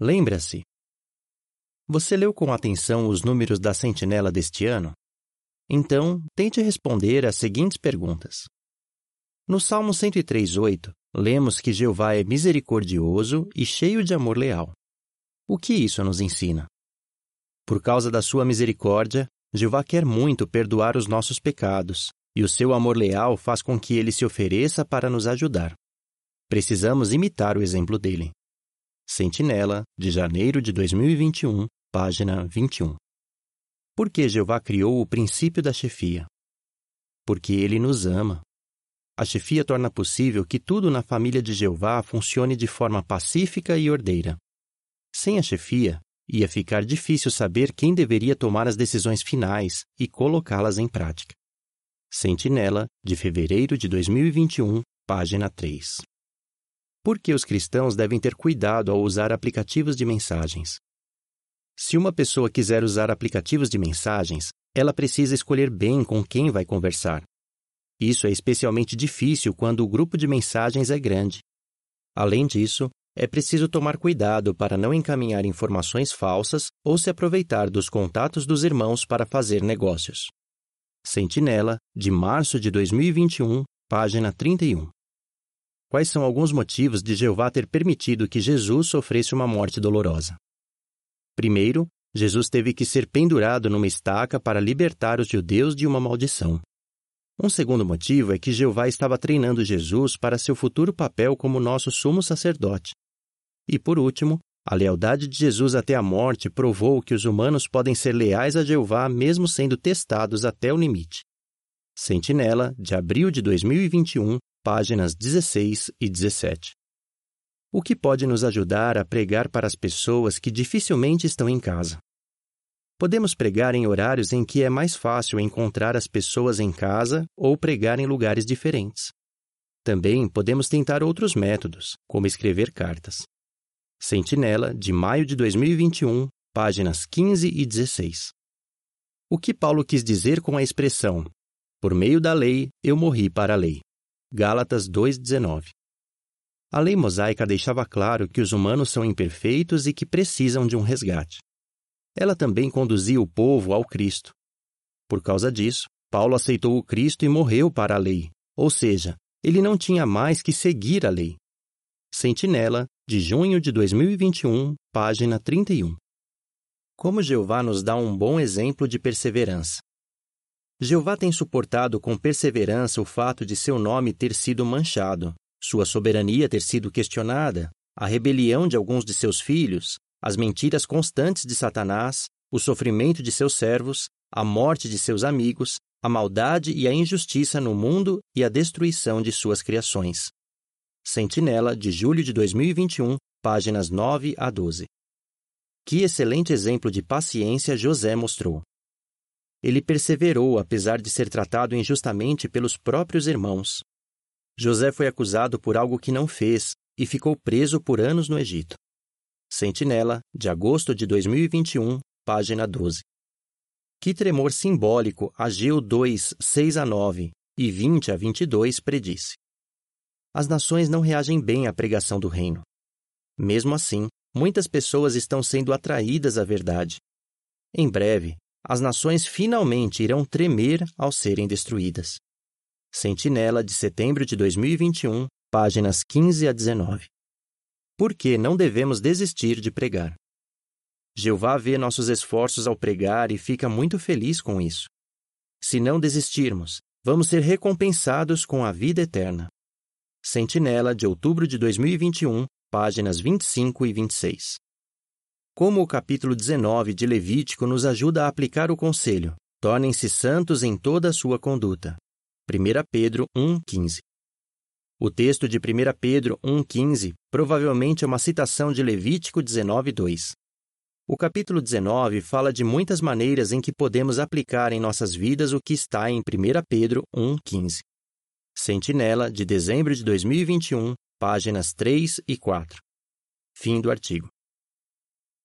Lembra-se? Você leu com atenção os números da sentinela deste ano? Então, tente responder às seguintes perguntas. No Salmo 103:8, lemos que Jeová é misericordioso e cheio de amor leal. O que isso nos ensina? Por causa da sua misericórdia, Jeová quer muito perdoar os nossos pecados, e o seu amor leal faz com que ele se ofereça para nos ajudar. Precisamos imitar o exemplo dele. Sentinela, de janeiro de 2021, página 21. Por que Jeová criou o princípio da chefia? Porque ele nos ama. A chefia torna possível que tudo na família de Jeová funcione de forma pacífica e ordeira. Sem a chefia, ia ficar difícil saber quem deveria tomar as decisões finais e colocá-las em prática. Sentinela, de fevereiro de 2021, página 3. Por que os cristãos devem ter cuidado ao usar aplicativos de mensagens? Se uma pessoa quiser usar aplicativos de mensagens, ela precisa escolher bem com quem vai conversar. Isso é especialmente difícil quando o grupo de mensagens é grande. Além disso, é preciso tomar cuidado para não encaminhar informações falsas ou se aproveitar dos contatos dos irmãos para fazer negócios. Sentinela, de março de 2021, página 31. Quais são alguns motivos de Jeová ter permitido que Jesus sofresse uma morte dolorosa? Primeiro, Jesus teve que ser pendurado numa estaca para libertar os judeus de uma maldição. Um segundo motivo é que Jeová estava treinando Jesus para seu futuro papel como nosso sumo sacerdote. E por último, a lealdade de Jesus até a morte provou que os humanos podem ser leais a Jeová mesmo sendo testados até o limite. Sentinela, de abril de 2021, páginas 16 e 17. O que pode nos ajudar a pregar para as pessoas que dificilmente estão em casa? Podemos pregar em horários em que é mais fácil encontrar as pessoas em casa ou pregar em lugares diferentes. Também podemos tentar outros métodos, como escrever cartas. Sentinela, de maio de 2021, páginas 15 e 16. O que Paulo quis dizer com a expressão: Por meio da lei, eu morri para a lei. Gálatas 2,19. A lei mosaica deixava claro que os humanos são imperfeitos e que precisam de um resgate. Ela também conduzia o povo ao Cristo. Por causa disso, Paulo aceitou o Cristo e morreu para a lei, ou seja, ele não tinha mais que seguir a lei. Sentinela, de junho de 2021, página 31. Como Jeová nos dá um bom exemplo de perseverança. Jeová tem suportado com perseverança o fato de seu nome ter sido manchado, sua soberania ter sido questionada, a rebelião de alguns de seus filhos, as mentiras constantes de Satanás, o sofrimento de seus servos, a morte de seus amigos, a maldade e a injustiça no mundo e a destruição de suas criações. Sentinela, de julho de 2021, páginas 9 a 12. Que excelente exemplo de paciência José mostrou. Ele perseverou apesar de ser tratado injustamente pelos próprios irmãos. José foi acusado por algo que não fez e ficou preso por anos no Egito. Sentinela, de agosto de 2021, página 12. Que tremor simbólico Ageu 2, 6 a 9 e 20 a 22 predisse as nações não reagem bem à pregação do reino. Mesmo assim, muitas pessoas estão sendo atraídas à verdade. Em breve, as nações finalmente irão tremer ao serem destruídas. Sentinela de setembro de 2021, páginas 15 a 19. Por que não devemos desistir de pregar? Jeová vê nossos esforços ao pregar e fica muito feliz com isso. Se não desistirmos, vamos ser recompensados com a vida eterna. Sentinela, de outubro de 2021, páginas 25 e 26. Como o capítulo 19 de Levítico nos ajuda a aplicar o conselho, tornem-se santos em toda a sua conduta. 1 Pedro 1,15 O texto de 1 Pedro 1,15 provavelmente é uma citação de Levítico 19,2. O capítulo 19 fala de muitas maneiras em que podemos aplicar em nossas vidas o que está em 1 Pedro 1,15. Sentinela, de dezembro de 2021, páginas 3 e 4. Fim do artigo.